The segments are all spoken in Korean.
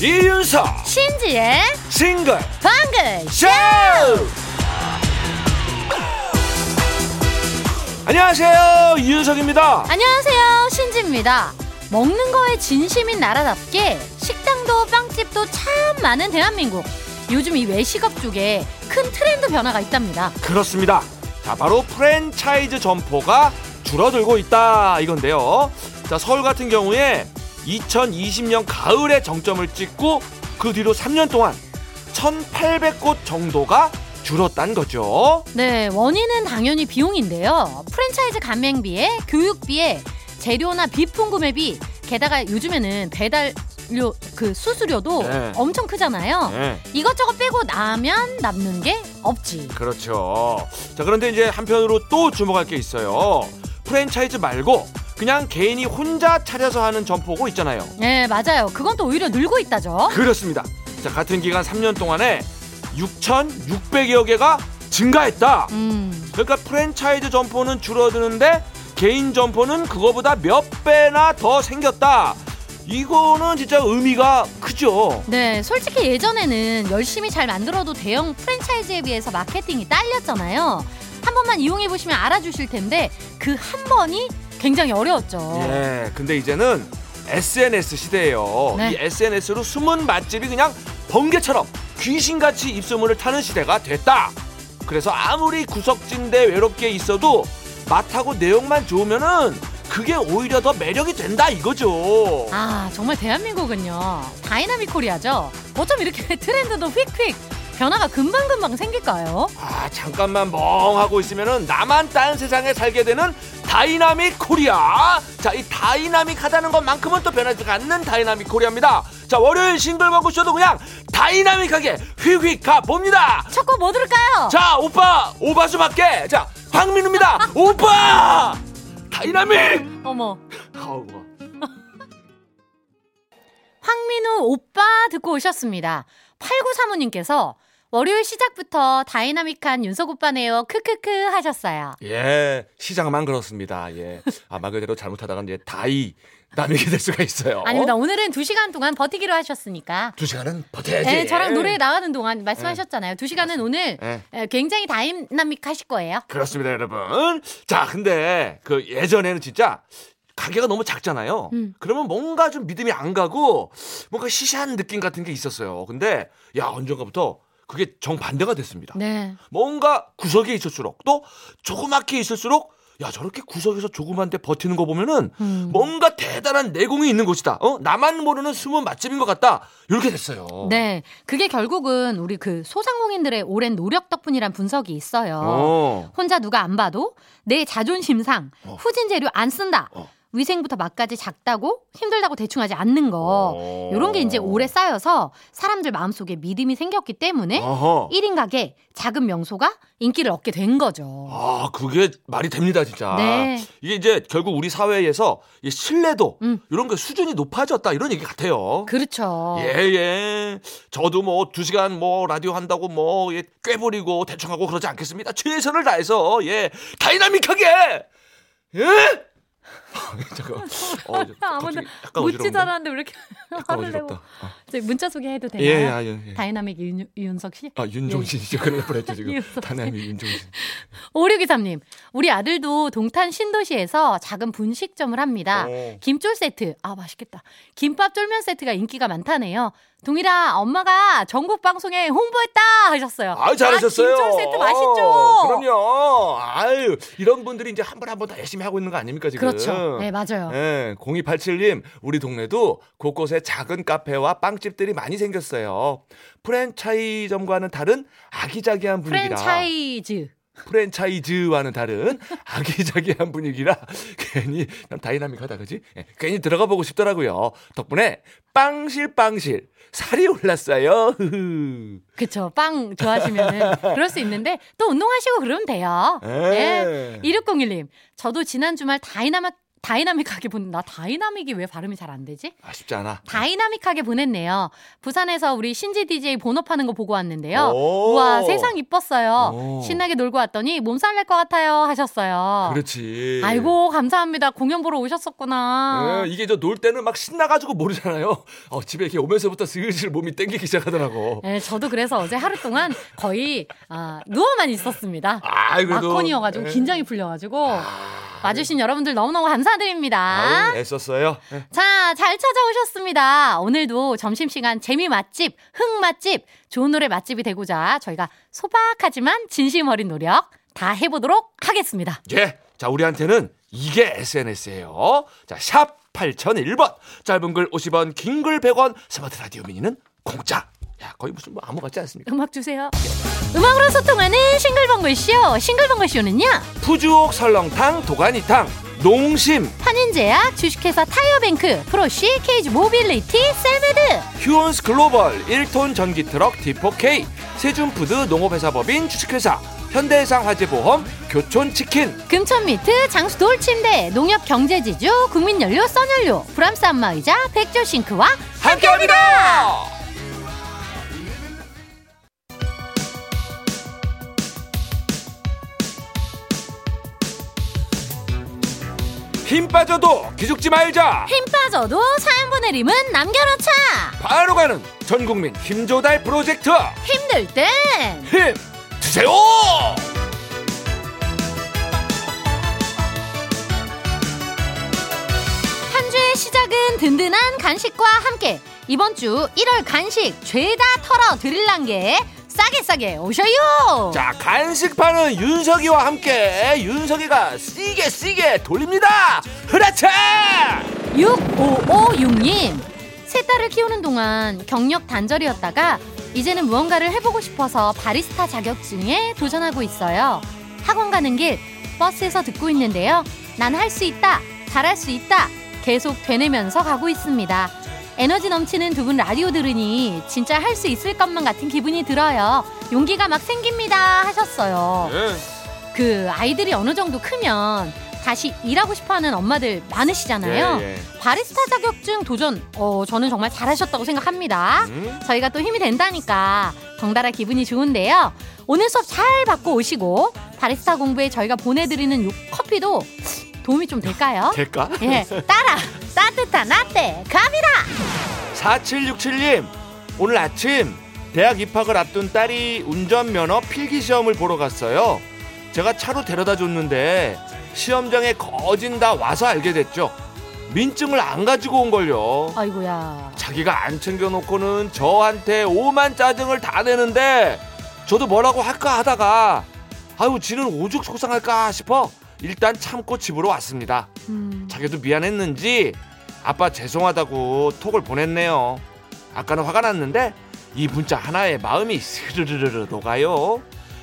이윤석. 신지의 싱글. 방글 쇼! 안녕하세요. 이윤석입니다. 안녕하세요. 신지입니다. 먹는 거에 진심인 나라답게 식당도 빵집도 참 많은 대한민국 요즘 이 외식업 쪽에 큰 트렌드 변화가 있답니다. 그렇습니다. 자 바로 프랜차이즈 점포가 줄어들고 있다 이건데요. 자 서울 같은 경우에 2020년 가을에 정점을 찍고 그 뒤로 3년 동안 1,800곳 정도가 줄었다는 거죠. 네 원인은 당연히 비용인데요. 프랜차이즈 가맹비에 교육비에 재료나 비품 구매비 게다가 요즘에는 배달 료 그 수수료도 네. 엄청 크잖아요 네, 이것저것 빼고 나면 남는 게 없지 그렇죠. 자, 그런데 이제 한편으로 또 주목할 게 있어요. 프랜차이즈 말고 그냥 개인이 혼자 차려서 하는 점포고 있잖아요. 네 맞아요 그건 또 오히려 늘고 있다죠 그렇습니다. 자, 같은 기간 3년 동안에 6,600여 개가 증가했다. 음 그러니까 프랜차이즈 점포는 줄어드는데 개인 점포는 그거보다 몇 배나 더 생겼다. 이거는 진짜 의미가 크죠. 네, 솔직히 예전에는 열심히 잘 만들어도 대형 프랜차이즈에 비해서 마케팅이 딸렸잖아요. 한 번만 이용해 보시면 알아주실 텐데 그 한 번이 굉장히 어려웠죠. 예, 근데 이제는 SNS 시대예요. 네. 이 SNS로 숨은 맛집이 그냥 번개처럼 귀신같이 입소문을 타는 시대가 됐다. 그래서 아무리 구석진데 외롭게 있어도 맛하고 내용만 좋으면은 그게 오히려 더 매력이 된다 이거죠. 아, 정말 대한민국은요. Dynamic Korea죠. 어쩜 이렇게 트렌드도 휙휙 변화가 금방금방 생길까요? 아 잠깐만 멍하고 있으면은 나만 딴 세상에 살게 되는 Dynamic Korea 자이 다이나믹하다는 것만큼은 또 변하지 않는 Dynamic Korea입니다 자 월요일 싱글벙글 쇼도 그냥 다이나믹하게 휙휙 가봅니다 첫 곡 뭐 들을까요? 자 오빠 오바수 밖에 자 황민우입니다 오빠 다이나믹 어머. 아우 황민우 오빠 듣고 오셨습니다. 8935님께서 월요일 시작부터 다이나믹한 윤석 오빠네요. 크크크 하셨어요. 예 시장만 그렇습니다 예 아 말 그대로 잘못하다가 이제 die 남이게 될 수가 있어요 아닙니다. 오늘은 2시간 동안 버티기로 하셨으니까. 두 시간은 버텨야지 네, 저랑 노래 나가는 동안 말씀하셨잖아요. 2시간은 오늘 예. 에, 굉장히 다이나믹 하실 거예요. 그렇습니다, 여러분. 자, 근데 그 예전에는 진짜 가게가 너무 작잖아요. 음. 그러면 뭔가 좀 믿음이 안 가고 뭔가 시시한 느낌 같은 게 있었어요. 근데 야 언젠가부터 그게 정반대가 됐습니다. 네. 뭔가 구석에 있을수록 또 조그맣게 있을수록 야 저렇게 구석에서 조그만데 버티는 거 보면은 음. 뭔가 대단한 내공이 있는 곳이다. 어 나만 모르는 숨은 맛집인 것 같다. 이렇게 됐어요. 네. 그게 결국은 우리 그 소상공인들의 오랜 노력 덕분이란 분석이 있어요. 어. 혼자 누가 안 봐도 내 자존심 상 어. 후진 재료 안 쓴다. 어. 위생부터 맛까지 작다고 힘들다고 대충 하지 않는 거. 어. 요런 게 이제 오래 쌓여서 사람들 마음속에 믿음이 생겼기 때문에 어허. 1인 가게 작은 명소가 인기를 얻게 된 거죠. 아, 그게 말이 됩니다, 진짜. 네. 이게 이제 결국 우리 사회에서 이 신뢰도 음. 이런 게 수준이 높아졌다 이런 얘기 같아요. 그렇죠. 예, 예. 저도 뭐 두 시간 뭐 라디오 한다고 뭐 예, 꾀부리고 대충 하고 그러지 않겠습니다. 최선을 다해서 예, 다이나믹하게 예. 잠깐. 어, 저 아무도 갑자기 약간 묻지? 않았는데 왜 이렇게 화를 내고. 어. 저희 문자 소개해도 되나요? 예, 아, 예, 예. 다이나믹 윤, 윤석 씨? 아, 윤종신이죠. 그럴 뻔했죠, 지금. 윤종신. 다이나믹 윤종신. 5623님, 우리 아들도 동탄 신도시에서 작은 분식점을 합니다. 어. 김쫄 세트, 아, 맛있겠다. 김밥 쫄면 세트가 인기가 많다네요. 동일아, 엄마가 전국 방송에 홍보했다! 하셨어요. 아유 잘하셨어요. 아, 김쫄 세트 맛있죠? 어, 그럼요. 아유 이런 분들이 이제 한 번 한 번 다 열심히 하고 있는 거 아닙니까 지금? 그렇죠. 네, 맞아요. 예, 0287님 우리 동네도 곳곳에 작은 카페와 빵집들이 많이 생겼어요. 프랜차이점과는 다른 아기자기한 분위기라. 프랜차이즈. 프랜차이즈와는 다른 아기자기한 분위기라 괜히 참 다이나믹하다 그지? 예, 괜히 들어가 보고 싶더라고요. 덕분에 빵실빵실 살이 올랐어요. 그쵸. 빵 좋아하시면은 그럴 수 있는데 또 운동하시고 그러면 돼요. 예. 네. 2601님, 저도 지난 주말 다이나믹 다이나믹하게 보내 나 다이나믹이 왜 발음이 잘 안 되지? 아, 쉽지 않아. 다이나믹하게 보냈네요. 부산에서 우리 신지 DJ 본업하는 거 보고 왔는데요. 오. 우와 세상 이뻤어요. 오. 신나게 놀고 왔더니 몸살 날 것 같아요 하셨어요. 그렇지. 아이고 감사합니다. 공연 보러 오셨었구나. 예, 이게 저 놀 때는 막 신나가지고 모르잖아요. 어, 집에 이렇게 오면서부터 슬슬 몸이 땡기기 시작하더라고. 네, 저도 그래서 어제 하루 동안 거의 아, 누워만 있었습니다. 아이, 그래도. 마콘이어가지고 예. 긴장이 풀려가지고 아, 와주신 여러분들 너무너무 감사드립니다. 아유, 애썼어요. 예. 자, 잘 찾아오셨습니다. 오늘도 점심시간 재미 맛집, 흥 맛집, 좋은 노래 맛집이 되고자 저희가 소박하지만 진심 어린 노력 다 해보도록 하겠습니다. 예. 자, 우리한테는 이게 SNS예요. 자, 샵 8001번. 짧은 글 50원, 긴 글 100원, 스마트 라디오 미니는 공짜. 야, 거의 무슨 뭐 아무 같지 않습니까? 음악 주세요. 음악으로 소통하는 싱글벙글쇼. 싱글벙글쇼는요. 푸주옥 설렁탕, 도가니탕, 농심, 한인제약, 주식회사 타이어뱅크, 프로시, KG 모빌리티, 셀메드. 휴온스 글로벌, 1톤 전기 트럭 D4K, 세준푸드 농업회사법인 주식회사, 현대해상 화재보험, 교촌치킨, 금천미트, 장수 돌침대, 농협경제지주, 국민연료, 써연료, 브람스 안마의자, 백조싱크와 함께합니다! 힘 빠져도 기죽지 말자! 힘 빠져도 사연 보내림은 남겨놓자. 바로 가는 전국민 힘조달 프로젝트 힘들 땐힘 주세요! 한 주의 시작은 든든한 간식과 함께 이번 주 1월 간식 죄다 털어 드릴란 게 싸게 싸게 오셔요. 자 간식 파는 윤석이와 함께 윤석이가 쓰게 쓰게 돌립니다 흐라차 6556님 세 딸을 키우는 동안 경력 단절이었다가 이제는 무언가를 해보고 싶어서 바리스타 자격증에 도전하고 있어요. 학원 가는 길 버스에서 듣고 있는데요. 난 할 수 있다, 잘할 수 있다 계속 되뇌면서 가고 있습니다. 에너지 넘치는 두 분 라디오 들으니 진짜 할 수 있을 것만 같은 기분이 들어요. 용기가 막 생깁니다 하셨어요. 그 아이들이 어느 정도 크면 다시 일하고 싶어하는 엄마들 많으시잖아요. 예, 예. 바리스타 자격증 도전, 어, 저는 정말 잘하셨다고 생각합니다. 음? 저희가 또 힘이 된다니까 덩달아 기분이 좋은데요. 오늘 수업 잘 받고 오시고 바리스타 공부에 저희가 보내드리는 요 커피도 도움이 좀 될까요? 될까? 예, 따라 따뜻한 라떼 갑니다. 4767님 오늘 아침 대학 입학을 앞둔 딸이 운전면허 필기시험을 보러 갔어요. 제가 차로 데려다 줬는데 시험장에 거진 다 와서 알게 됐죠. 민증을 안 가지고 온 걸요. 아이고야. 자기가 안 챙겨놓고는 저한테 오만 짜증을 다 내는데 저도 뭐라고 할까 하다가 아유 지는 오죽 속상할까 싶어 일단 참고 집으로 왔습니다. 음, 자기도 미안했는지 아빠 죄송하다고 톡을 보냈네요. 아까는 화가 났는데 이 문자 하나에 마음이 스르르르 녹아요.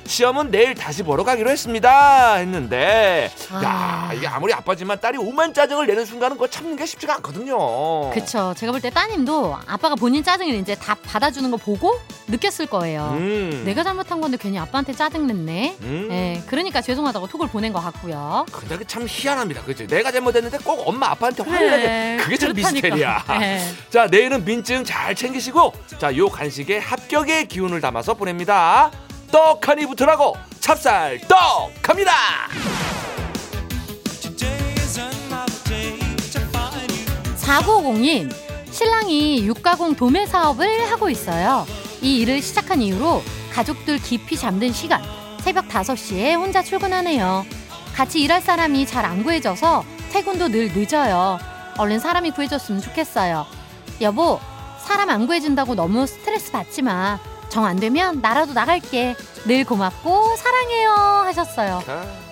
시험은 내일 다시 보러 가기로 했습니다. 했는데 아. 야 이게 아무리 아빠지만 딸이 오만 짜증을 내는 순간은 그거 참는 게 쉽지가 않거든요. 그쵸. 제가 볼 때 따님도 아빠가 본인 짜증을 이제 다 받아주는 거 보고 느꼈을 거예요. 음. 내가 잘못한 건데 괜히 아빠한테 짜증 냈네. 음. 예, 그러니까 죄송하다고 톡을 보낸 것 같고요. 근데 참 희한합니다. 그죠? 내가 잘못했는데 꼭 엄마 아빠한테 화를 내야 그게 참 그렇다니까. 미스테리야. 예. 자 내일은 민증 잘 챙기시고 자요 간식에 합격의 기운을 담아서 보냅니다 떡하니 붙으라고 찹쌀 떡 갑니다 4950님, 신랑이 육가공 도매 사업을 하고 있어요. 이 일을 시작한 이후로 가족들 깊이 잠든 시간, 새벽 5시에 혼자 출근하네요. 같이 일할 사람이 잘 안 구해져서 퇴근도 늘 늦어요. 얼른 사람이 구해줬으면 좋겠어요. 여보, 사람 안 구해준다고 너무 스트레스 받지 마. 정 안 되면 나라도 나갈게. 늘 고맙고 사랑해요 하셨어요.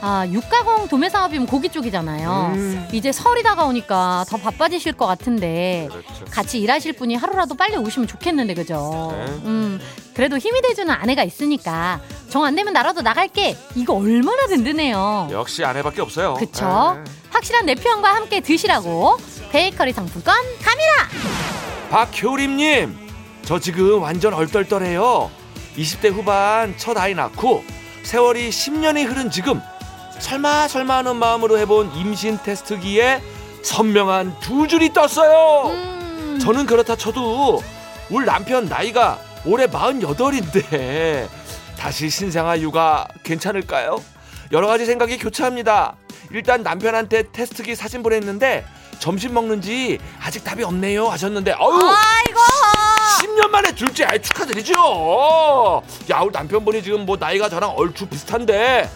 아, 육가공 도매 사업이면 고기 쪽이잖아요. 음. 이제 설이 다가오니까 더 바빠지실 것 같은데 그렇죠. 같이 일하실 분이 하루라도 빨리 오시면 좋겠는데 그죠? 네. 음 그래도 힘이 돼주는 아내가 있으니까 정 안 되면 나라도 나갈게 이거 얼마나 든든해요. 역시 아내밖에 없어요 그쵸? 네. 확실한 내 표현과 함께 드시라고 베이커리 상품권 갑니다. 박효림님 저 지금 완전 얼떨떨해요 20대 후반 첫 아이 낳고 세월이 10년이 흐른 지금 설마 설마 하는 마음으로 해본 임신 테스트기에 선명한 두 줄이 떴어요. 음. 저는 그렇다 쳐도 우리 남편 나이가 올해 48인데 다시 신생아 육아 괜찮을까요? 여러 가지 생각이 교차합니다. 일단 남편한테 테스트기 사진 보냈는데 점심 먹는지 아직 답이 없네요 하셨는데 어유 아이고. 10년 만에 둘째 아이 축하드리죠. 야 우리 남편분이 지금 뭐 나이가 저랑 얼추 비슷한데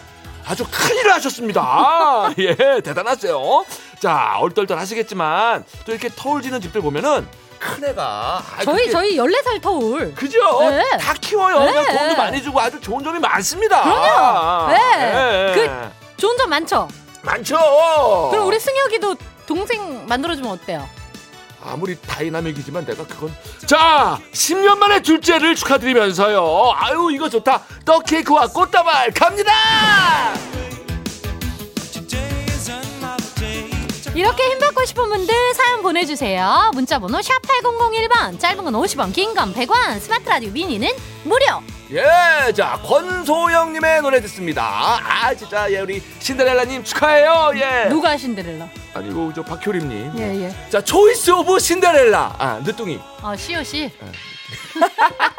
아주 큰일을 하셨습니다. 예 대단하세요. 자 얼떨떨 하시겠지만 또 이렇게 터울 지는 집들 보면은 큰 애가 아이, 저희 그렇게 저희 14살 터울. 그죠? 네. 다 키워요. 네. 돈도 많이 주고 아주 좋은 점이 많습니다. 그럼요. 네. 예. 좋은 점 많죠. 많죠. 그럼 우리 승혁이도 동생 만들어주면 어때요? 아무리 다이나믹이지만 내가 그건 자 10년 만에 둘째를 축하드리면서요. 아유 이거 좋다. 떡 케이크와 꽃다발 갑니다. 이렇게 힘받고 싶은 분들 사연 보내주세요. 문자번호 샵 8001번, 짧은 건 50원, 긴 건 100원, 스마트 라디오 미니는 무료. 예, 자 권소영님의 노래 듣습니다. 아 진짜 예 우리 신데렐라님 축하해요. 예. 누가 신데렐라? 아니고 저 박효림님. 예, 예. 자 Choice of Cinderella. 아 늦둥이. 어, 시오 씨.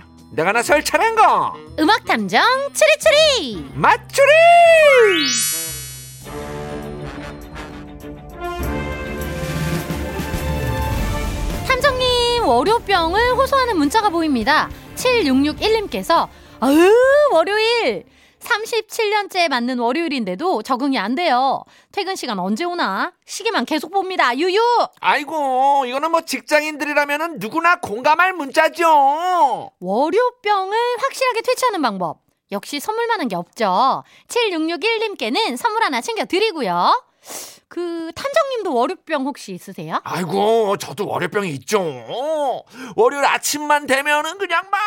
내가 나설 차례인가? 음악 탐정 추리추리. 맞추리! 탐정님 월요병을 호소하는 문자가 보입니다. 7661님께서 아유 월요일 37년째 맞는 월요일인데도 적응이 안 돼요. 퇴근 시간 언제 오나? 시계만 계속 봅니다. 유유. 아이고, 이거는 뭐 직장인들이라면 누구나 공감할 문자죠. 월요병을 확실하게 퇴치하는 방법. 역시 선물 많은 게 없죠. 7661님께는 선물 하나 챙겨드리고요. 그 탐정님도 월요병 혹시 있으세요? 아이고, 저도 월요병이 있죠. 월요일 아침만 되면은 그냥 막,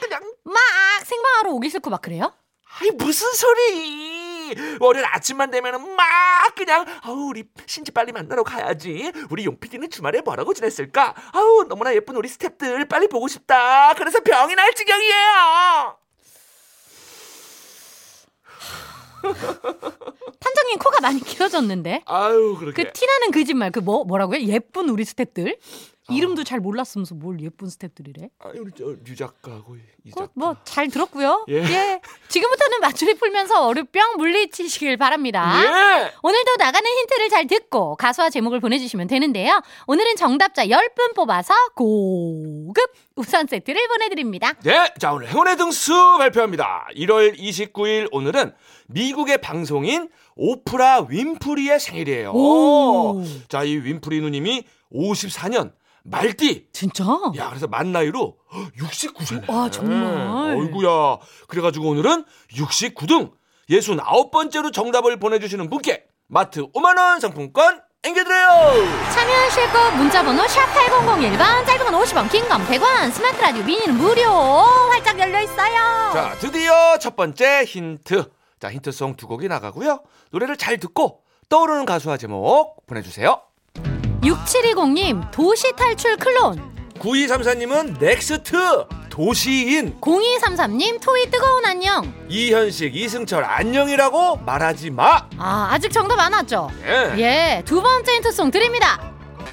그냥, 막 생방하러 오기 싫고 막 그래요? 아이, 무슨 소리. 월요일 아침만 되면은 막 그냥, 아우, 우리 신지 빨리 만나러 가야지. 우리 용PD는 주말에 뭐라고 지냈을까? 아우, 너무나 예쁜 우리 스탭들 빨리 보고 싶다. 그래서 병이 날 지경이에요. 탐정님 코가 많이 길어졌는데. 아유, 그렇게. 그 티나는 거짓말 그 뭐 뭐라고요? 예쁜 우리 스탭들 이름도 잘 몰랐으면서 뭘 예쁜 스탭들이래? 아, 우리 저류 작가하고 이 작가. 뭐잘 들었고요. 예. 지금부터는 맞추리 풀면서 월요병 물리치시길 바랍니다. 예. 오늘도 나가는 힌트를 잘 듣고 가수와 제목을 보내주시면 되는데요. 오늘은 정답자 10분 뽑아서 고급 우선 세트를 보내드립니다. 네, 자 오늘 행운의 등수 발표합니다. 1월 29일 오늘은 미국의 방송인 오프라 윈프리의 생일이에요. 오. 자, 이 윈프리 누님이 54년 말띠. 진짜? 야, 그래서 만 나이로 69세네. 와, 정말. 어이구야. 그래가지고 오늘은 69등 69번째로 정답을 보내주시는 분께 마트 5만원 상품권 앵겨드려요. 참여하실 거 문자번호 샵8001번 짧은 건 50원 긴 건 100원 스마트 라디오 미니는 무료 활짝 열려있어요. 자, 드디어 첫 번째 힌트. 자, 힌트송 두 곡이 나가고요. 노래를 잘 듣고 떠오르는 가수와 제목 보내주세요. 6720님 도시 탈출 클론 9234님은 넥스트 도시인 0233님 토이 뜨거운 안녕 이현식 이승철 안녕이라고 말하지 마. 아 아직 정답 안 왔죠? 예. 예, 두 번째 힌트송 드립니다.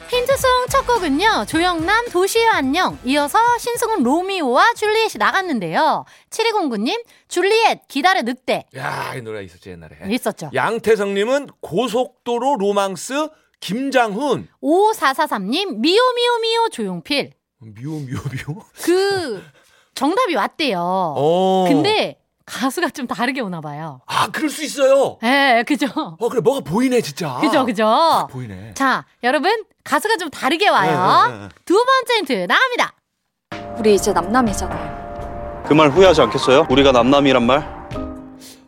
힌트송 첫 곡은요, 조영남 도시의 안녕. 이어서 신승훈 로미오와 줄리엣이 나갔는데요. 7209님, 줄리엣 기다려 늑대. 야, 이 노래 있었지 옛날에. 있었죠. 양태성님은 고속도로 로망스 김장훈. 5443님, 미오 미오 미오 조용필. 미오 미오 미오. 그, 정답이 왔대요. 어. 근데 가수가 좀 다르게 오나 봐요. 아, 그럴 수 있어요. 예, 그죠? 어, 그래 뭐가 보이네 진짜. 그죠, 그죠? 아, 보이네. 자, 여러분, 가수가 좀 다르게 와요. 네, 네, 네. 두 번째 힌트 나갑니다. 우리 이제 남남이잖아요. 그 말 후회하지 않겠어요? 우리가 남남이란 말?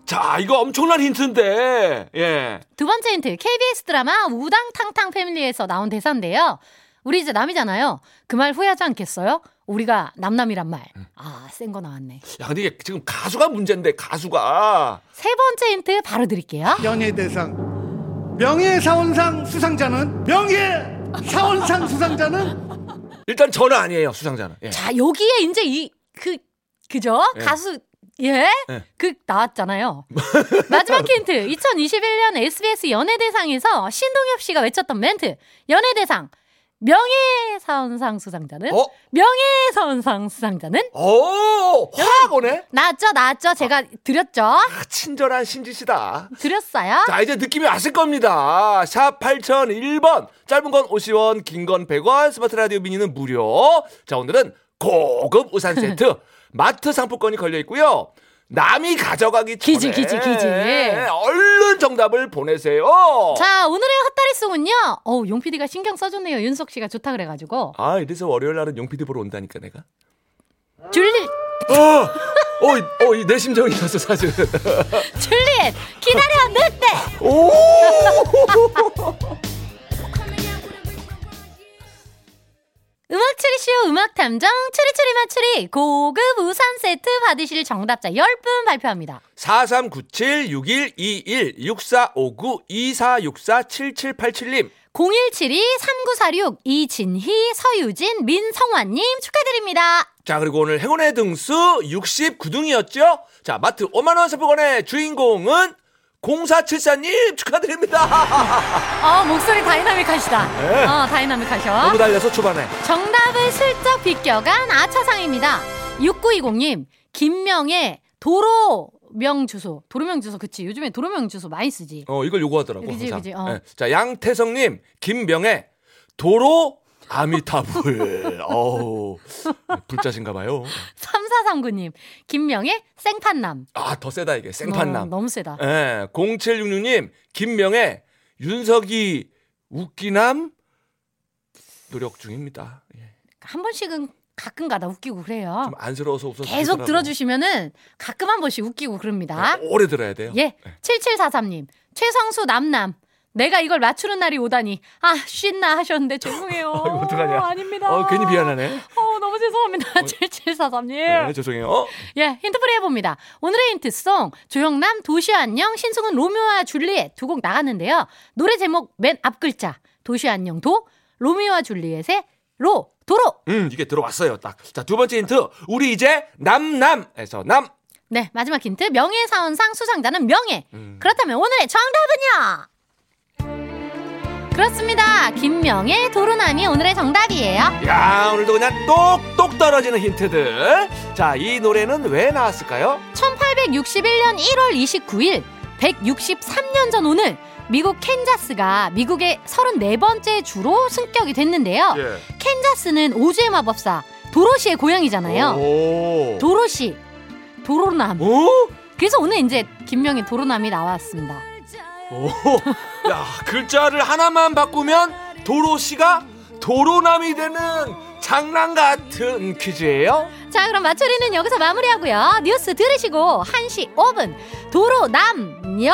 자, 이거 엄청난 힌트인데. 예. 두 번째 힌트 KBS 드라마 우당탕탕 패밀리에서 나온 대사인데요. 우리 이제 남이잖아요. 그 말 후회하지 않겠어요? 우리가 남남이란 말. 아, 센 거 나왔네. 야, 근데 이게 지금 가수가 문제인데 가수가 세 번째 힌트 바로 드릴게요. 연예대상 명예사원상 수상자는 명예사원상 수상자는 일단 저는 아니에요, 수상자는. 예. 자, 여기에 이제 이 그 그죠? 예. 가수 예? 예. 그 나왔잖아요. 마지막 힌트. 2021년 SBS 연예대상에서 신동엽 씨가 외쳤던 멘트. 연예대상 명예사원상 수상자는 어? 명예사원상 수상자는 오! 확 오네. 나왔죠, 나왔죠. 제가 드렸죠. 아, 친절한 신지시다. 드렸어요. 자, 이제 느낌이 왔을 겁니다. 샵 8001번. 짧은 건 50원, 긴 건 100원, 스마트 라디오 미니는 무료. 자, 오늘은 고급 우산 세트. 마트 상품권이 걸려 있고요. 남이 가져가기 전에 기지, 기지, 기지. 얼른 정답을 보내세요. 자, 오늘의 헛다리 송은요. 어우, 용 PD가 신경 써줬네요. 윤석 씨가 좋다 그래가지고. 아, 이래서 월요일 날은 용피디 보러 온다니까 내가. 줄리, 어, 어, 어, 내 심정이었어 사실. 줄리엣, 기다려, 늑대! 오! 음악 추리쇼 음악 탐정 추리추리 맞추리 고급 우산 세트 받으실 정답자 10분 발표합니다. 4397-6122-6459-2464-7787님. 0172-3946 이진희 서유진 민성환님 축하드립니다. 자, 그리고 오늘 행운의 등수 69등이었죠? 자, 마트 5만원 상품권의 주인공은 0474님 축하드립니다. 어 목소리 다이나믹하시다. 네. 어 다이나믹하셔. 너무 달려서 초반에. 정답을 슬쩍 비껴간 아차상입니다. 6920님 김명의 도로 명 주소 도로명 주소 그치 요즘에 도로명 주소 많이 쓰지. 어, 이걸 요구하더라고. 그지, 항상. 그지, 어. 네. 자, 양태성님, 김명애, 도로 아미타불. 어우, 불자신가 봐요. 3439님 김명의 생판남. 아, 더 세다, 이게. 생판남. 어, 너무 세다. 예, 0766님, 김명애, 윤석이, 웃기남, 노력 중입니다. 예, 한 번씩은 가끔 가다 웃기고 그래요. 좀 안쓰러워서. 계속 웃기더라고. 들어주시면은 가끔 한 번씩 웃기고 그럽니다. 네, 오래 들어야 돼요. 예. 7743님. 최성수 남남. 내가 이걸 맞추는 날이 오다니. 아, 쉰나 하셨는데 죄송해요. 아, 이거 어떡하냐. 아닙니다. 어, 괜히 미안하네. 어, 너무 죄송합니다. 7743님. 네, 죄송해요. 예, 힌트풀이 해봅니다. 오늘의 힌트송, 조영남, 도시 안녕, 신승은 로미오와 줄리엣 두 곡 나갔는데요. 노래 제목 맨 앞 글자, 도시 안녕 도, 로미오와 줄리엣의 로, 도로. 음, 이게 들어왔어요. 딱. 자, 두 번째 힌트. 우리 이제 남남에서 남. 네, 마지막 힌트. 명예사원상 수상자는 명예. 음. 그렇다면 오늘의 정답은요? 그렇습니다. 김명의 도로남이 오늘의 정답이에요. 야, 오늘도 그냥 똑똑 떨어지는 힌트들. 자, 이 노래는 왜 나왔을까요? 1861년 1월 29일, 163년 전 오늘, 미국 캔자스가 미국의 34번째 주로 승격이 됐는데요. 예. 캔자스는 오즈의 마법사 도로시의 고향이잖아요. 오. 도로시, 도로남. 오? 그래서 오늘 이제 김명의 도로남이 나왔습니다. 오. 야, 글자를 하나만 바꾸면 도로시가 도로남이 되는 장난 같은 퀴즈예요. 자, 그럼 마추리는 여기서 마무리하고요. 뉴스 들으시고 1시 5분 도로남녀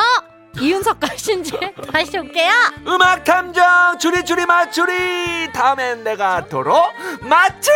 이윤석과 신지 다시 올게요. 음악 탐정 추리 추리 맞추리 다음엔 내가 도로 맞추리